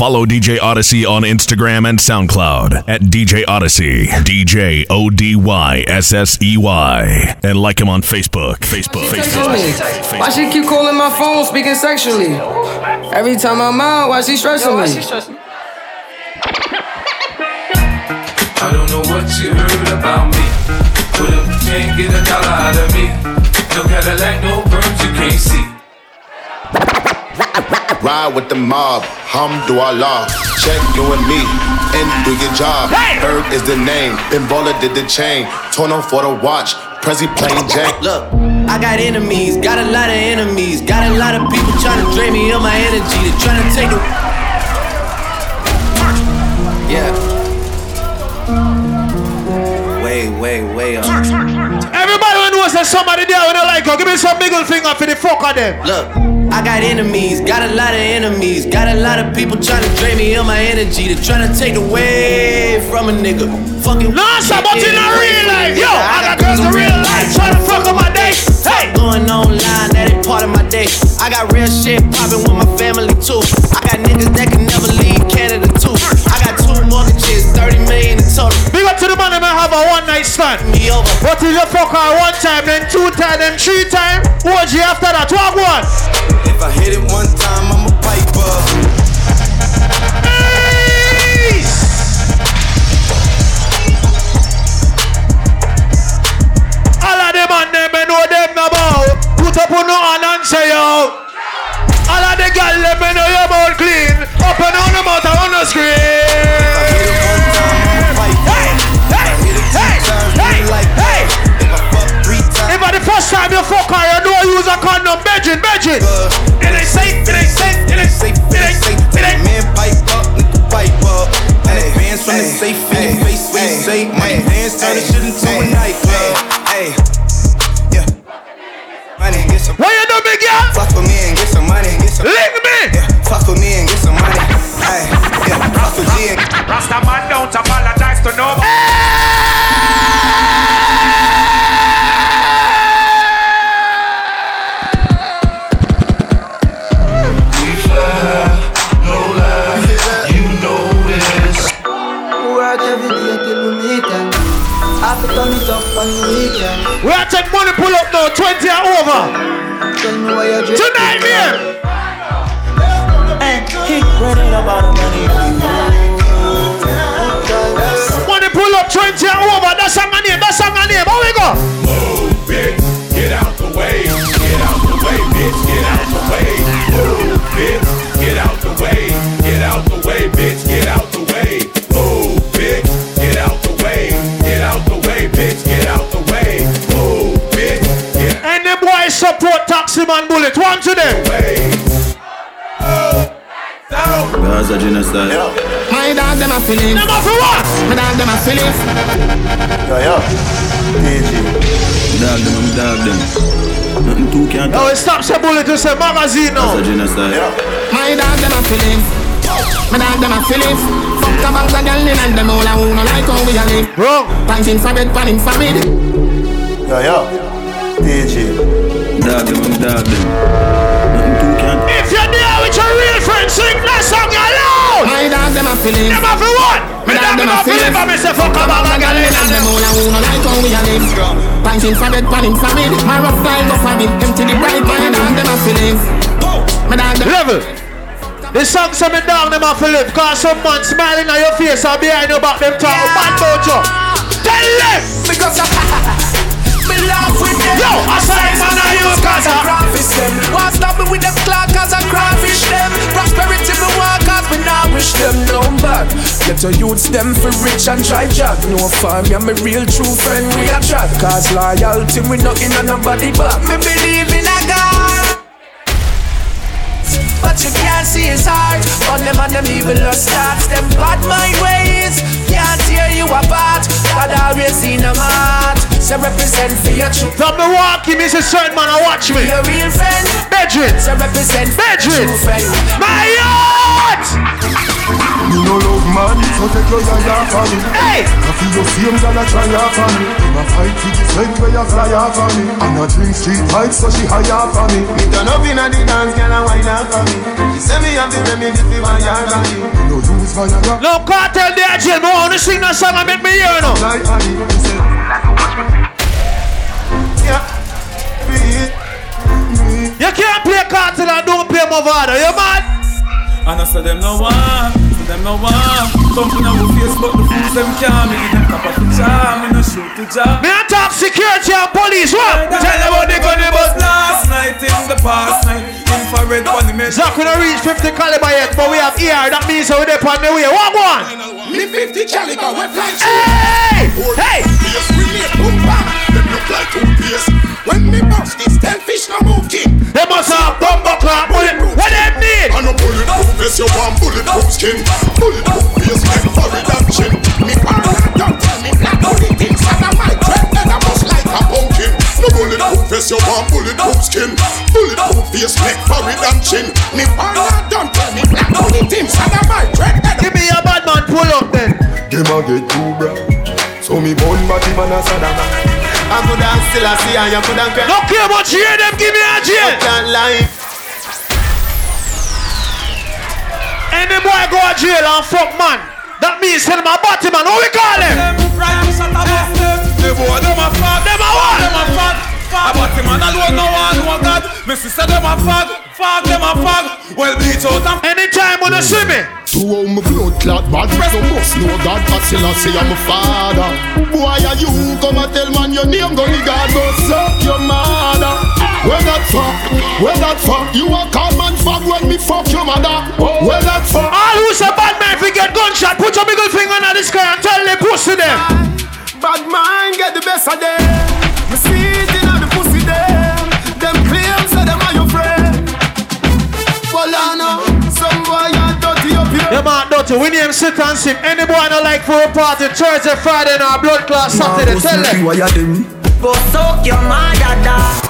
Follow DJ Odyssey on Instagram and SoundCloud at DJ Odyssey, DJ O D Y S S E Y, and like him on Facebook. Facebook. Facebook. Facebook. Why she keep calling my phone, speaking sexually? Every time I'm out, why she stressing me? I don't know what you heard about me, but if you can't get a dollar out of me, no Cadillac, no perms, you can't see. Ride with the mob, hamdulillah. Check you and me, and do your job. Berg is the name, Ben Baller did the chain. Tono for the watch, Prezi plain Jack. Look, I got enemies, got a lot of enemies, got a lot of people trying to drain me of my energy. They trying to take the. Yeah. Way, way, way up. Everybody who knows that somebody there when they like her, give me some middle finger for the fuck of them. Look, I got enemies, got a lot of enemies, got a lot of people trying to drain me of my energy. They're trying to take away from a nigga. Fucking. No, sir, but in a real life, yo, I got girls in real life trying to fuck up my day. Hey, Going online, that ain't part of my day. I got real shit poppin' with my family too. I got niggas that can never leave Canada too. I got two mortgages, 30 million in total. big up to the man that may have a one night stand. Me over. But if you fuck her one time, then two time, then three time, what you after that? What one? If I hit it one time, I'm a piper. Peace! All of them and them, I know them about. Put up on no hand and say yo. All of the gal them, I know your mouth clean. Open on the mouth on the screen. Beijing, about the money. Money pull up, 20 and over. That's a my name, that's a my. How we go? Move, bitch, get out the way. Get out the way, bitch, get out the way. Move, bitch, get out the way. Get out the way, bitch, support Taxi Man Bullet. One to them. the way. Gaza genocide. My dog, them a feeling. Them off for what? My dog, them a feeling. Yo, yo. DJ. Dog them, I'm dog them. Nothing too can't Yo, it stops the bullet to say magazine now. Gaza genocide. My dog, them a feeling. My dog, them a feeling. Fuck a bunch of girl in and them all a who no like how we a live. Wrong. Pants in for bed, pan in for bed. Yo, yo. DJ. Dog them, I'm dog them. Nothing too can't If you're there with your real friend, sing that song alone. My dog, them a feeling. Them off for what? Me My dog dog, them them a off for feeling. and me say fuck about a girl in and and them them. all a who no like how we a live. Pants in for bed, pan in for bed. My rough guy go for bed. Empty the bright, my dog, them a feeling. My dog, them Level. The song say me down them off for live. Cause some man smiling at your face and behind your back them talk bad about you. Tell them. Because I. Laugh with them. Yo, I say man are you cause I. Graphish them. Want stop me with them clock cause I graphish them. Prosperity me want cause me now wish them no bad. Get your youths them for rich and try job. No farm, yeah, me real true friend we a chat. Cause loyalty we not in a nobody but me believe in a God. But you can't see his heart On them and them evil starts Them bad mind ways Can't tear you apart God always in them heart So represent for your truth From Milwaukee, Mrs. Certain man, I watch me. Your real friend Bedrin. So represent Bedrin. true friend My yacht! Me no love man So take your yaya for me Hey! I feel your same girl a try off on me In a fight with the friend where you fly off on me And a drink street vibes so she high off on me Me turn up inna the dance, girl a wine off on me She say me have the remedy fi Viagra me No use Viagra No cartel there, Jill. I want to sing that song and make me hear no. Like honey He say Yeah, breathe You can't play cartel and don't play Movado. You mad? And I say them no one, say them no one. Thumping on my face, but the fools them can't make them cap up the charm. Me no shoot the job. Me and talk security and police. What? Tell them about the gun they bust last night in the past night. Infrared on the measure. Zach, we don't reach 50 caliber yet, but we have ER. That means we're there on the way. What one? Me 50 caliber, we fly Hey! Hey! Yes, we make boom bang Them look like toothpaste When me bust this, tell fish no move king They must have bumbo clock bullet. Bulletproof vest, you want bulletproof skin. Bulletproof face, like forehead and chin Me partner don't tell me black bullet things And I might dread then I must like a pumpkin. No bulletproof vest, you want bulletproof skin. Bulletproof face, make forehead and chin Me partner don't tell me black bullet things And I might dread then Give me a bad man, pull up then. Them a get too bright So me bun body man a Saddam I could have still a see and you could have No care about hear them, give me a jail. Can't lie Any boy go to jail and fuck man. That means tell him a body man. What we call him? Them right, shut up, The boy, them a fag. Them a what? Them a fag. Fag. But him man alone no one know God. Me sister them a fag. Fag them a fag. Well bleach out and Anytime when you see me. To how my blood clot bad So must know God but still I say I'm a father Boy are you come and tell man your name Go the God go suck your mother Where that fuck? Where that fuck? You a call man fuck when me fuck your mother Where that fuck? All who's a bad man fi get gunshot, put your middle finger on the sky and tell the pussy them. Bad mind get the best of them. Me see it in the pussy them. Them claims say them are your friend. Well, I know some boy are dirty up here. Them are dirty. We name sit and sip. Any boy no like for a party, Thursday, Friday, and our blood class Saturday. Tell them. Why you them? Go soak your mother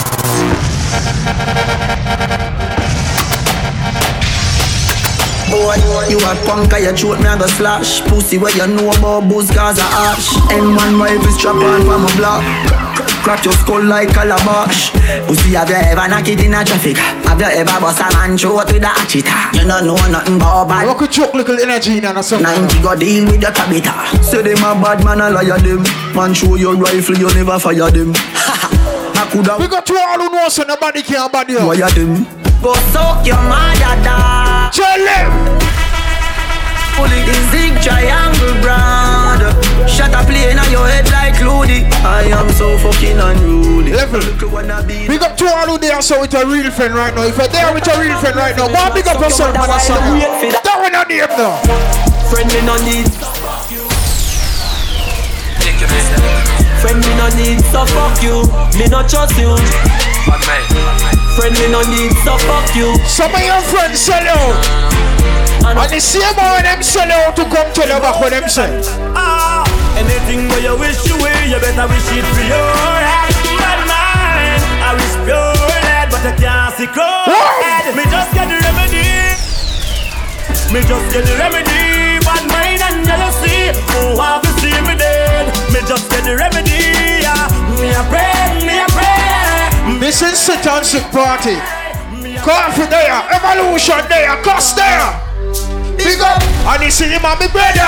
Boy, you a punk, I throat me and go slash. Pussy where you know about booze cause of ash. M1 rifle strap on from a block. Crack your skull like a calabash Pussy have you ever knock it in a traffic? Have you ever bust a man throat with a hatchet You don't know nothing about bad. What could choke little energy in and something? 90 go deal with your tabita. Say them a bad man, I liar them. Man show your rifle, you never fire them. I coulda We got two all who know so nobody can body you. wire them. Go soak your mother da Tell them. Pull it in zig triangle brand Shut a plane on your head like Loody I am so fucking unruly Level. Look wanna Big up to all who there so with a real friend right now. If you're there with a real friend right now, go and big up yourself, man. That's That one on name now. Friend me no need Friend me no need so fuck you Me no trust you Friend me no need so fuck you Some of your friends sell out. And the same one them sell out to come tell you back what them say. Ah, anything where you wish you will, you better wish it for your head. Bad mind, I wish pure head, but I can't see cold head. Me just get the remedy. Me just get the remedy. Bad mind and jealousy, who have to see me dead. Me just get the remedy. Yeah. Me a pray, me a pray. This is sit and party. Coffee there, evolution there, cost there. Big up, and you see him and me brother.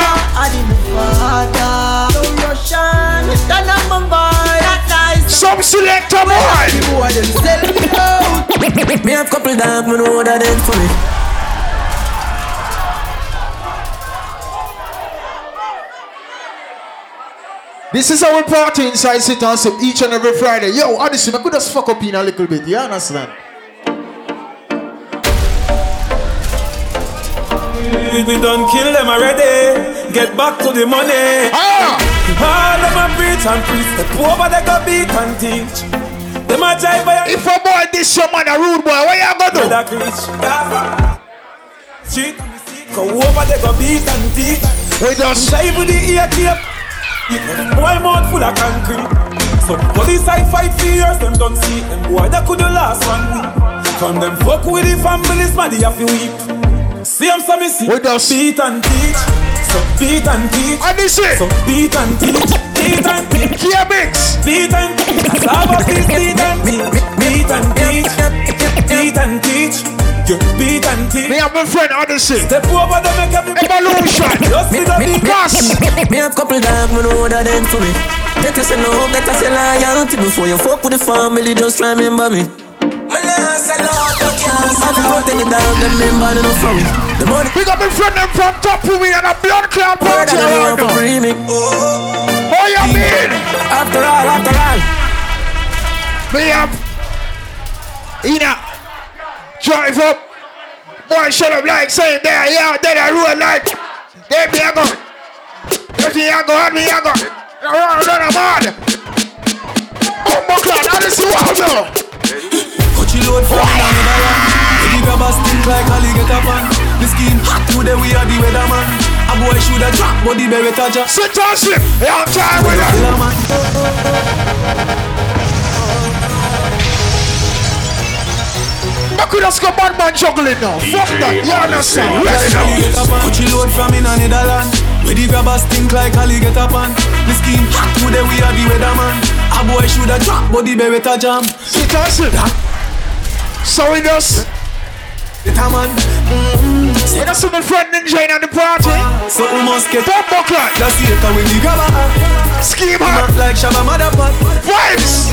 Some selector boy. Me have couple dog, me know that them for me. This is our party inside Sit and Sip each and every Friday. Yo, honestly, I could just fuck up in a little bit. You understand? We, we done kill them already. Get back to the money. Ah! All them a preach and preach. Step over they go beat and teach. Them a jive by If a boy this your man a rude boy, what you gonna do? that preach. Cheat. Go over they go beat and teach. We just Jive with the ear tape. Boy mouth full of concrete. So police I fight for years, them don't see them boy that could the last one week. From them fuck with the families, man, they have to weep. See them some see We just- beat and teach. So beat and teach. And this it. So beat and teach. Beat and teach. Here mix. Beat and teach. Slava beat, beat and teach. Beat and teach. Beat and teach. You beat and teach. Me have my friend Odyssey. Step over them make every Evolution. Just be the beat. Gas. Me have couple dog, me know that them for me. Let us know, let us say loyalty before you fuck with the family. Just remember me. Me nah say no, you can't say no. Take it down, them member enough for me. The money. We got my friend them from top of me and a blood clot from Jack. Oh, you mean? After all, after all. Me up. Ina. Drive up. Boy, shut up like saying there, yeah, then I ruin like. There me I go. There me I go, and me I go. Around on a man. Oh my god, I just see what I'm doing. Cut your load for me, I'm gonna run. Baby, grab a stick like a league at a pan. The skin hot today we are the weatherman. A boy shoulda drop, but the beretta jack. Sit down, slip. Yeah, I'm tired with that. Killer man. I could just go bad man juggling now. Fuck that, you understand? Ready now. Coachy load from in a Netherland. Where the grabbers stink like alligator pan. The skin hot today we are the weatherman. A boy shoulda drop, but the beretta jam. Sit down, slip. So we just. Better man. Mm-hmm. We just see my friend Ninja in the party. Something must get Top buckler. Just see it when the grabber Scheme Not hard. like Shabba Motherpot. Vibes.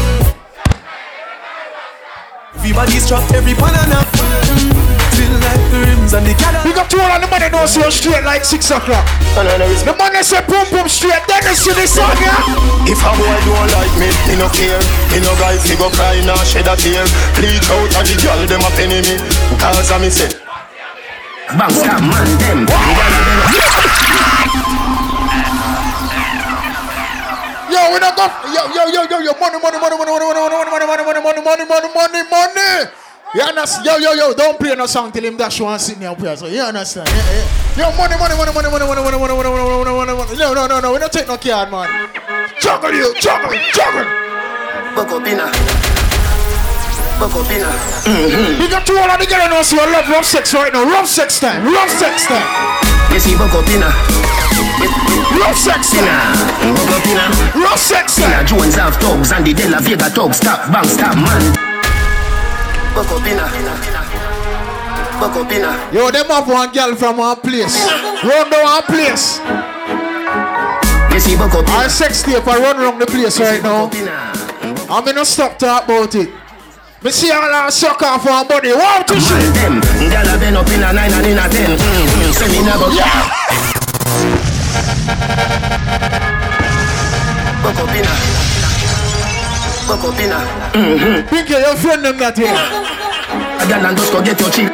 Everybody's trapped every banana. Still like the rims and the cadder. We got two on the money no so straight like six o'clock. The money say boom boom straight. Then you see the song, yeah. If a boy don't like me, me no care. Me no guys, he go cry, nah shed a tear. Bleach out and the girl them a penny me. Cause I me say, Bangsta man them. Yo, we don't go. Yo, yo, yo, yo, yo. Money, money, money, money, money, money, money, money, money, money, money, money, money, money. You understand? Yo, yo, yo. Don't play no song till him dash one sitting here. So you understand? Yeah, yeah. Yo, money, money, money, money, money, money, money, money, money, money, money, money, money. No, no, no, no. We don't take no card, man. Juggle you, juggle, juggle. Buck up. Buck up inna. We got two all of the girl now, so I love rough sex right now. Rough sex time. Rough sex time. You see buck up inna. Rough sex time. Up. Rough sex time. Jones have thugs and the De La Vega thugs. Stop Bangsta man. Buck up inna. Buck up inna. Yo, them have one girl from one place. Run down one place. You up Our sex tape I run around the place right now. Up. I'm gonna stop talk about it. Me see all our suck off one body. Wow, to. Man them. Gyal a been up inna nine and inna ten. Mm-hmm. Say me never. Buck up inna. Buck up. Mm-hmm. Pinky, your friend them that here. A gyal and just go get your chick.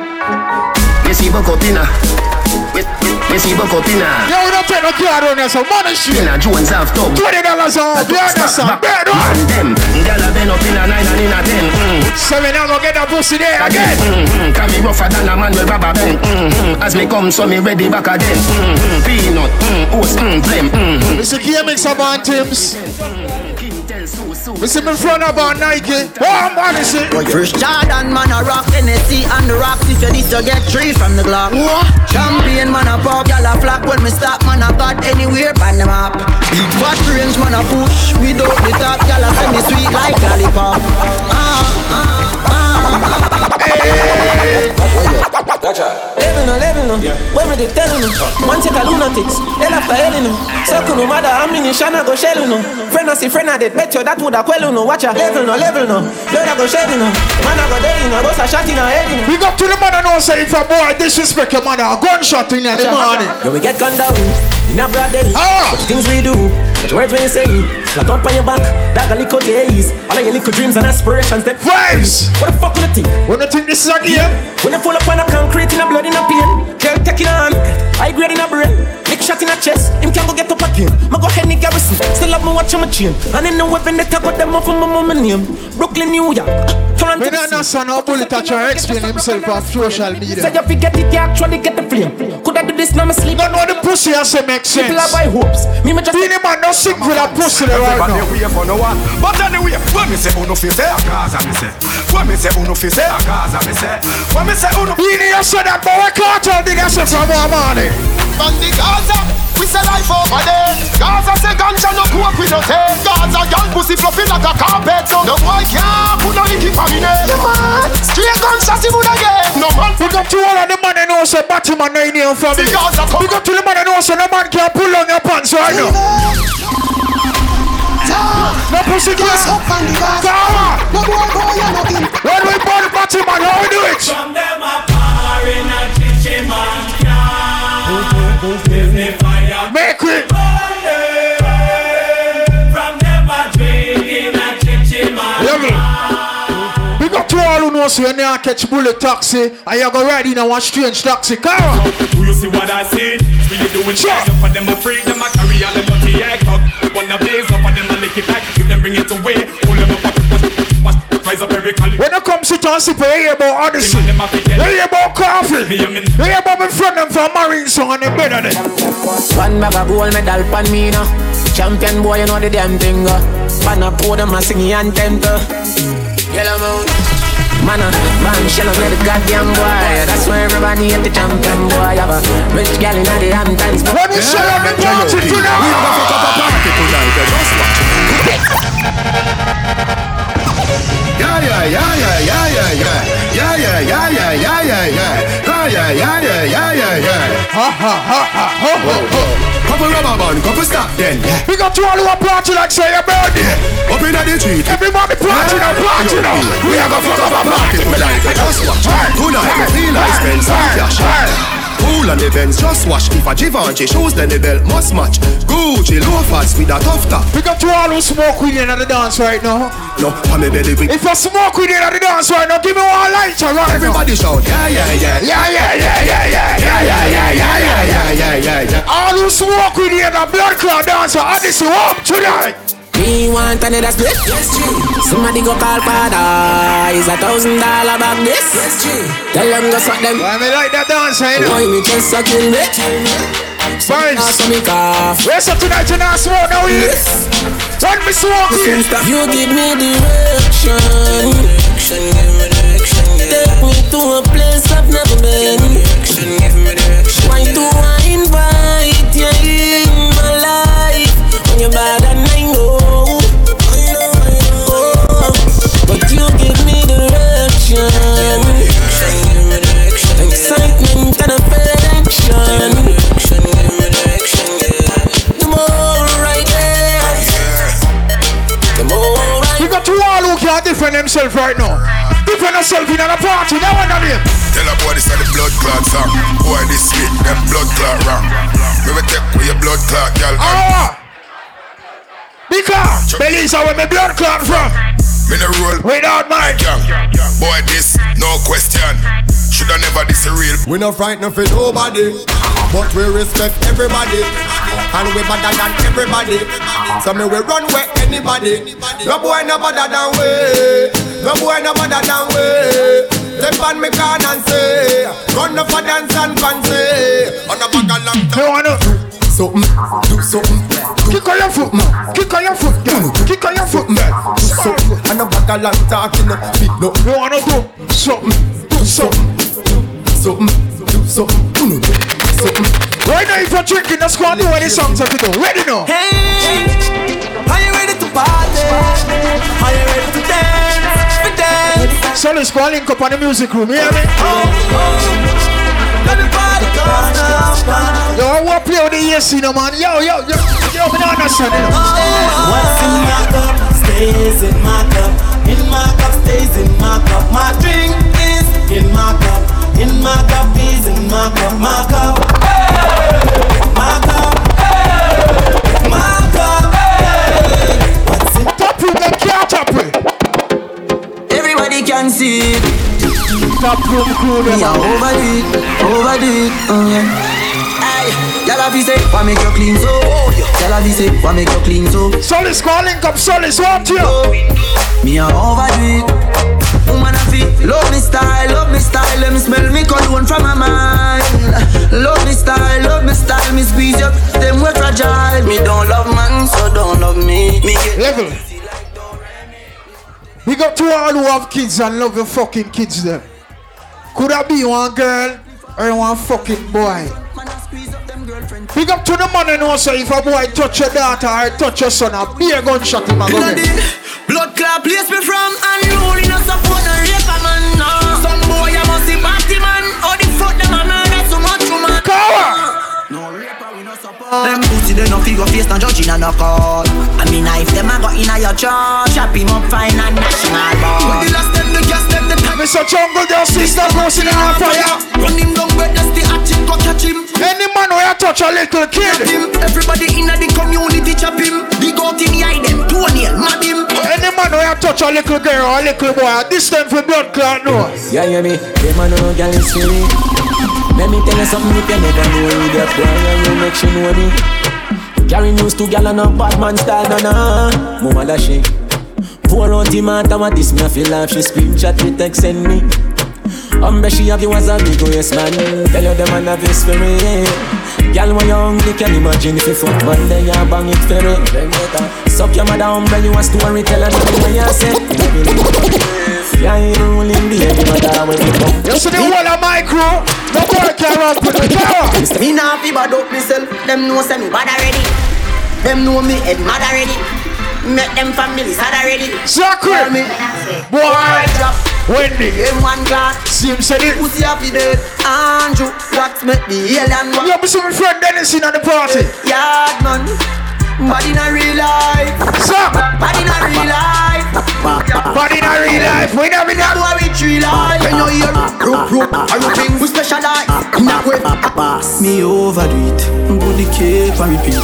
You see buck up inna. Wait, wait, You see buck up inna. Yo, we don't take no card on here, so money shit. Inna Jones have thugs. Twenty dollars off. You understand? Bad Man one. them. Gyal a been up inna nine and inna ten. Mm. So we now go get that pussy there again. again. Mm-hmm. Can me rougher than a man with rubber band. Mm-hmm. As me come, so me ready back again. Mm-hmm. Peanut, mm, oats, mm, blem. Mm-hmm. Mr. KMX about Tim's. Mr. me front of about Nike. Oh, I'm on this shit. First Jordan man a rock Tennessee and the rocks if you need to get three from the Glock. Champion man a pop, y'all a flock when me stop man a got anywhere pan them up. Big fat range man a push without the top, y'all a send me sweet like lollipop. Ah, ah, ah. Level no, level no. Me they tell you, one take a lunatics. Hell after hell no. Circle no matter how many shana go shell no. Friend I see friend I did bet you that woulda quell no. Watch a level no, level no. Blood I go shell no. Man I go dead no. Boss a shot in a head no. We got to the mother now say if a boy disrespect your mother, a gunshot in the morning. Yo, we get gunned down in a broad day. Ah. But things we do, the words when you say, slap up on your back, that a little days. All of your little dreams and aspirations, that Vibes. What the fuck will you think? When you think this is a game, When you fall up on a concrete in a blood in a pain, girl take it on. I grade in a brain, lick shot in a chest. Him can't go get up again. Ma go Henny Garrison, still have me watch on my chain. And in the weapon that I got them off of my mama name. Brooklyn, New York, Toronto. we don't understand how bullet try explain himself on social Say media. you forget it, you actually get the flame. Could I do this now? Me sleep. Don't know the pussy has to make sense. People have high hopes. Me me just. Beenie man, no sing with a pussy there right Everybody now. wait for no one. But anyway, when me say uno fi say a Gaza, me say. When me say uno fi say a Gaza, me say. When me say uno Beenie, you said that, but we can't tell the guys from our money. From the Gaza, we say life over there. Gaza say ganja no cope with no taste. Gaza girl pussy fluffy like a carpet. So no boy can't put no icky for me name. The man straight gunshot he would get. No man. Big up to all of the man that knows say Batman no in here for me. Big up to the man that knows say no man can pull on your pants right now. No pussy class. Power. No boy boy you're nothing. When we burn Batman, how we do it? From them a me fire. Make it. From them a drink in a kitchen man Level. Big to all who know so when you catch bullet taxi and you go ride in a one strange taxi car. Do you see what I see? Really doing sure. For them a freak, them a carry on them dirty act up. Wanna blaze up and them a lick it back. If them bring it away, hold them up. Rise up every collie. When you come sit and sip, you hear about Odyssey. You hear about coffee. You hear about my friend them from Marine song and they better than One bag of gold medal pan me now. Champion boy, you know the damn thing. Uh. Pan a podium, a singing anthem. Yellow moon. Man, uh, man, shell on the goddamn boy. That's why everybody hate the champion boy. Have a rich gal in the Hamptons. Let me shell on the party tonight. We have a fuck up a party tonight. Just watch. Yeah. Yeah, yeah, yeah, yeah, yeah, yeah, yeah. Yeah, yeah, yeah, yeah. Ha ha ha ha ha. Couple rubber band, couple stop then. Yeah. We got to all who are party like say your birthday. Up in the street. Everybody party now, party now. We have a fuck up a party tonight. Just watch. Tonight we feel like spend some cash. Cool on the Benz, just watch If a Givenchy shoes, then the belt must match Gucci loafers with a tough top We got to all who smoke weed in the dance right now No, I'm a belly with If I smoke weed in the dance right now Give me one lighter right Everybody now. shout, yeah, yeah, yeah Yeah, yeah, yeah, yeah, yeah, yeah, yeah, yeah, yeah, yeah, yeah, yeah, yeah, yeah All who smoke weed in the blood clot dancer Odyssey up tonight Me want another split. Yes, G. Somebody go call father. Is a thousand dollar bag this? Yes, G. Tell them go suck them. Why me like that dance, eh? Boy, me just suck in it. Burns. So me cough. Where's up tonight? You not smoke now, yes. When me smoke here. You give me direction. Direction, give me direction. Take me to a place I've never been. Direction, give me direction. Why do I invite defend themselves right now. Defend yourself in a party. That one of them. Tell a boy this is the blood clot song. Boy, this sweet, them blood clot wrong. We will take with your blood clot, girl. Ah! Because Belize where my blood clot from. Me no roll without my gang. Boy, this no question. Shoulda never this a real. We no frightened for nobody, but we respect everybody, and we better than everybody. So me we run where anybody. No boy no better than we. No boy no better than we. Step on me can and say, run up for dance and fancy. On a bag of long time. You wanna something, do something. Kick on your foot, man. Kick on your foot, girl. Kick on your foot, man. Do something. And a bag of long talking, feet no. You wanna do something, do something, something, do something, do something. Right now, if you're drinking, that's gonna do any songs that you do. Ready now? Hey, are you ready to party? Are you ready to dance? To dance. So let's go link up on the music room, you hear me? Oh, oh. Let the party now. Yo, I want to play with the AC, no man. Yo, yo, yo, yo, me not understand it. Oh, What's in my cup stays in my cup. In my cup stays in my cup. My drink is in my cup. In my cup is in my cup. My cup. My cup. My cup. What's in Top room, them can't top it. Everybody can see it. Top room crew, them. Me a over it, over it, oh yeah. Y'all have say, why make you clean so? Y'all have say, why make you clean so? Solis, link up, Solis, what you? Me a overdo it. Woman love me style, love me style. Let me smell me cologne from my mind. Love me style, love me style. Me squeeze up, them we fragile. Me don't love man, so don't love me. Me get level. We got to all who have kids and love your fucking kids them. Could I be one girl or one fucking boy? Big up to the man and know say if a boy touch your daughter or touch your son, a beer gunshot him a go get. Blood clot place me from unruly no support no rape a Them pussy they no figure face no judging and no court. I mean if them a go inna your church, chop him up fine and national board. When the last step the gas step the time. Mr. Jungle, your sister posting in a fire. Run him down where that's the action go catch him. Any man who a touch a little kid. Him. Everybody inna the community chop him. Big out in the eye them, Tony mad him. Any man who a touch a little girl or a little boy, this time for blood clot no. Yeah, hear me? Them a no girl is silly. Let me tell you something if you never know that boy and you make she know me. Carry news to gal and a bad man style, na na. Mama da she. Pour out the matter what this me a feel like she screenshot me text send me. Umbre she have you as a big waist man. Tell you them man have for me. Girl when you hungry can imagine if you fuck one day you bang it for me. Suck your mother umbre you a story tell her nothing when you say. Yeah, you rolling the heavy mother when you come. You see the whole of my crew, no boy can run with the power. Me nah fi bad up myself. Them know say me bad already. Them know me head mad already. Make them family sad already. Sacred. me. Boy, Wendy, M1 glass. Sim said it. Pussy happy dead. Andrew, what make the alien one? You be see my friend Dennis in at the party. Yard man. Bad in a real life. Stop. Bad in a real life. But in a real life, we never know. why we treat life. When you hear rope, rope, are you think we specialize in that way? Me overdo it, put the cake and repeat.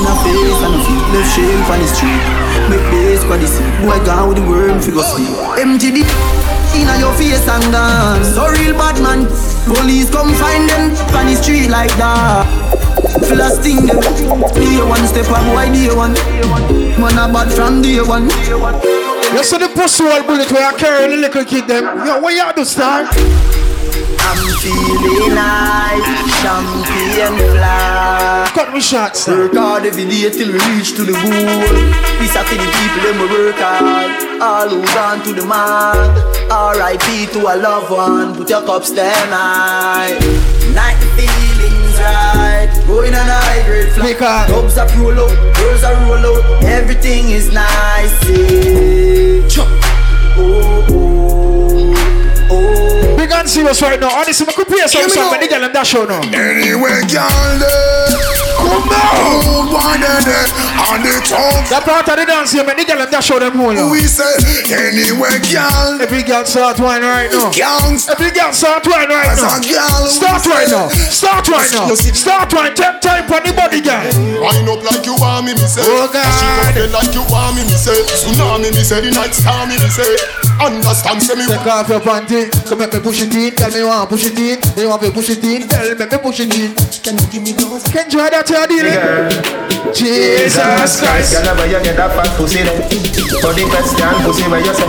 In a face and a feet, left shame on the street. Make base for the seat, boy gone with the worm figure sleep. MGD inna your face and dance. So real bad man. Police come find them on the street like that. Last thing them. Day one step up, why day one? Man a bad from day one. You see the pussy wall bullet where I carry the little kid them. Yo, what you do, star? I'm feeling like champion fly. Cut me short, sir. Work hard every day till we reach to the goal. Peace out to the people, them we work hard. All who's on to the mark. R.I.P. to a loved one. Put your cups them high. Night right. Going on a high grade flight. Dubs up roll out, girls are roll out. Everything is nice. Yeah. Oh, oh, oh. Big and serious right now. Honestly, I could play some song when they get them that show now. Anyway, girl, there. One and then on the tongue. That part of the dance here, man, get them that show them whole. We say, anyway, girl. Every girl start wine right now. Gangs. Every girl start wine right As now. girl, Start right now. Start right now. Start right. Take time for the body, girl. Wind up like you want me, me say. Oh, God. She like you want me, me say. Tsunami, me say. The night star, me, me say. Understand, say me. Take off your panty, come make me push it in. Tell me you want push it in. You want me push it in. Tell me me push it in. Can you give me those? Can you that you're dealing? Jesus Christ. Girl, where you get that fat pussy then? Body question, pussy where you say?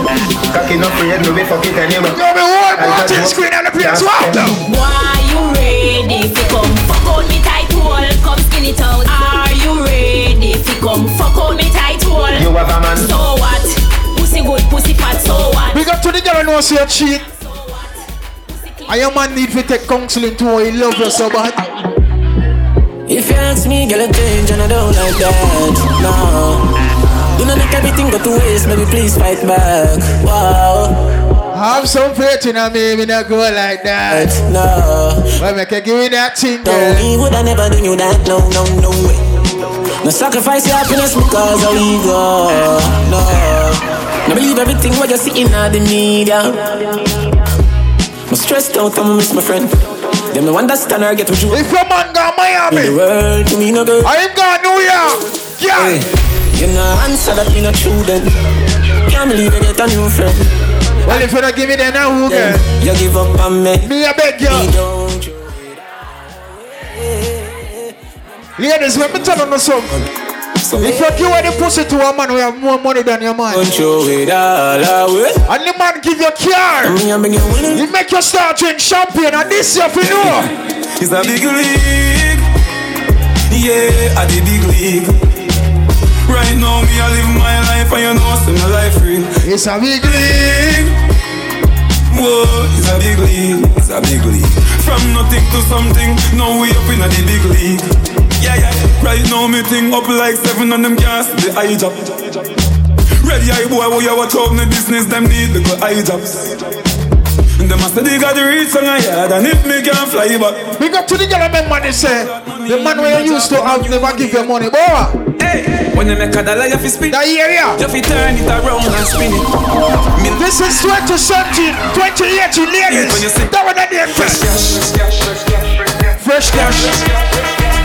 Cocky not afraid, no be fuck it anyway. Yo, me one more thing screen on the place. What the? Why you ready fi come fuck out me tight hole? Come skin it out. Are you ready fi come fuck out me tight hole? You have a man. So what? Pussy good, pussy fat. So what? Big up to the girl who knows you cheat. And your man need to take counseling too. He love you so bad. You ask me, girl, I change and I don't like that. No. Do not make everything go to waste, maybe please fight back. Wow. Have some faith in me, me not go like that. No. But make you give me that thing, No, girl. me would I never do you that. No, no, no way. No sacrifice your happiness because of ego. No. No believe everything what you see in the media. I'm stressed out, I'ma miss my friend. Them no understand or get what you If your man gone Miami, in the world to me no girl. I ain't gone New York. Yeah. Hey, you know answer that me not true then. Can't believe you get a new friend. Well, if you don't give me now, who Then you give up on me. Me, I beg Me you. don't. Ladies, let me tell you something. So If you give away the pussy to a man who have more money than your man, don't show it all away. and the man give you car, Me and bring you make you start drink champagne, and this you fi know. It's a big league. Yeah, at the big league. Right now, me I live my life and you know, see my life real. It's a big league. Whoa, it's a big league, it's a big league. From nothing to something, now we up in the big league. Yeah, yeah. Right now me thing up like seven on them gas, the eye job. Ready eye boy, we you watch out the business, them need the good eye jobs. And them must they got the reach on a yard, and if me can fly back. We got to the girl, remember they say, the man where you used to have never give you money, boy. Hey, when you make a dollar, you fi spin. That area. You fi turn it around and spin it. Me this is 2017, 2018, ladies. That one that they fresh cash. Fresh cash. Fresh cash.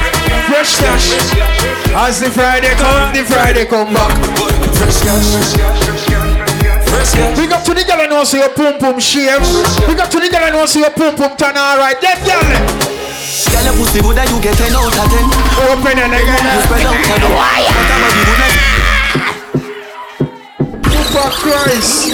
As the Friday come, the Friday come back. Fresh cash. Big up to the girl and see your pum pum shave. Big up to the girl and see your pum pum turn alright. Them girl. Girl, your pussy good and you get 10 out of 10. Open it again. You spread out and wire. What about the goodness? For Christ.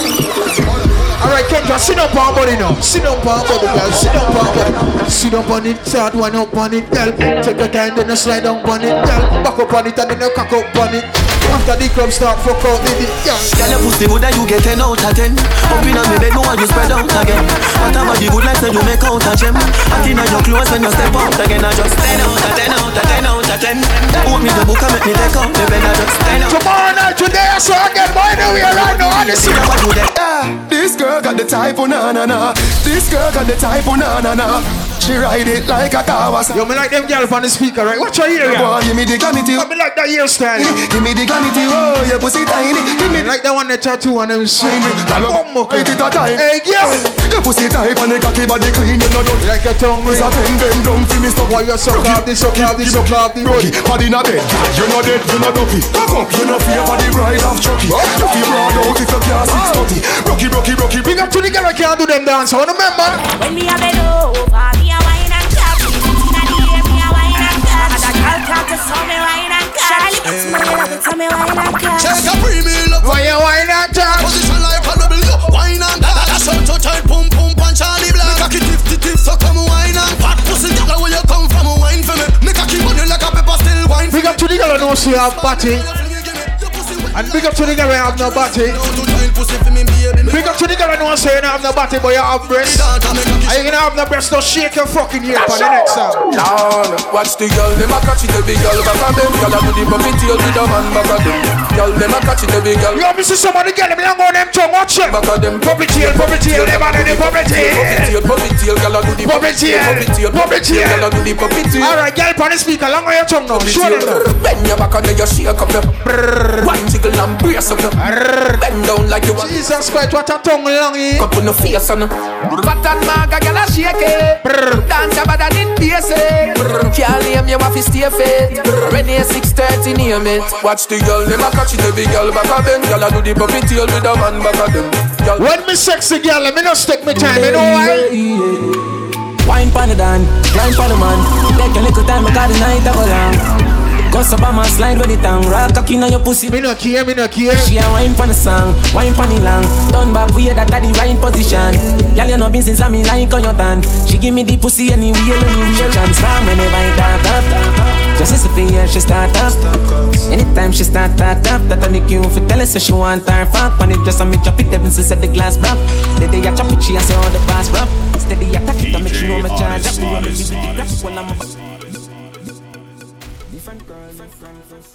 Alright, Kendra, sit up on body now. Sit up on body, girl. Sit up on body. Sit up on it, start one up on it, girl. Take your time, then you slide down on it, girl. Back up on it and then you cock up on it. After the club start, fuck out with it, girl. Girl, your pussy good and you get 10 out of 10. Up in a me bed, no one you spread out again. What about the good life that you make out of gem? Hot in your clothes when you step out again. I just 10 out of 10 out of 10 out of 10. Put me the book and make me take out the bed. I just 10 out. Tomorrow night, today, so again, boy, the way right now, on the scene. This girl got the type of na na na. This girl got the type of na na na. She ride it like a Kawasaki. Yo, me like them girls on the speaker, right? Watch your ear, Boy, give me the glamity. I me like that hairstyle. Give me the glamity. Oh, your pussy tiny. Give me like that one that tattoo on them shiny. Come on, it it a time. Hey, girl. Your pussy tight and the cocky body clean. You know don't like your tongue ring. It's a bend bend down for me stop. Why you suck off this, suck off this, suck off the road? Body in a bed. You know dead, you know dopey. Come up, you know fear for the bride of Chucky. You feel broad out if you can't six thirty. Rocky, rocky, rocky. Big up to the girl I can't do them dance. I wanna remember. When me a bend over, me girl talk to so me wine and clap. Charlie, it's me love it, so me wine and clap. Take a premium love. Why you wine and clap? Position like a W. Wine and clap. That's how to tight pum pum punch Charlie Black. Make a tip tip tip, so come wine and fat pussy. Girl, where you come from? Wine for me. Make a keep on like a pepper still wine. Big up to the girl I know she have body. And big up to the girl I have no body. Big up to the girl I know say you don't have no body, but you have breasts. Are you gonna have no breasts? Don't shake your fucking head for the next. Down, watch the girl, them a catch it, big girl back of them. Girl a do the puppy tail with a man back of them. Girl, them a catch it, the big girl. You have see somebody get them, you go on them tongue, watch it. Back of them. Puppy tail, puppy tail, them are the puppy tail. Puppy tail, girl a do the Puppy tail, puppy tail, puppy tail. girl a do the puppy tail. Alright, girl, on the speaker, long way your tongue now. Show them. Bend your back and then you shake up your One jiggle and brace up your Bend down like you want Jesus Christ, what a tongue long eh? Cup on the face on Fat and maga, girl a shake it Dance your body in name you have to stay fit Ready 630 name it Watch the girl, them a catch the Every girl back of them Girl a do the puppy tail with a man back of them Girl When me sexy girl, let me no stick me time, you know why? Wine pon the dan, climb pon the man. Take a little time, I got the night of a long. Cause on my slide with the tongue, rock cocky on your pussy. Me no care, me no care. She a wine pon the song, wine pon the long. Turn back way that at the right position. Girl, you know been since I me like on your band. She give me the pussy anyway, anyway. Transform whenever I start up. Just as a yeah, she start up. Anytime she start that up, that I make you for tell her so she want her fuck. When it just a me drop it, then since the glass broke. The day I chop it, she a say all the pass rough. Steady attack it, I make sure me charge up. Me run it, give it the graphic when I'm. Different.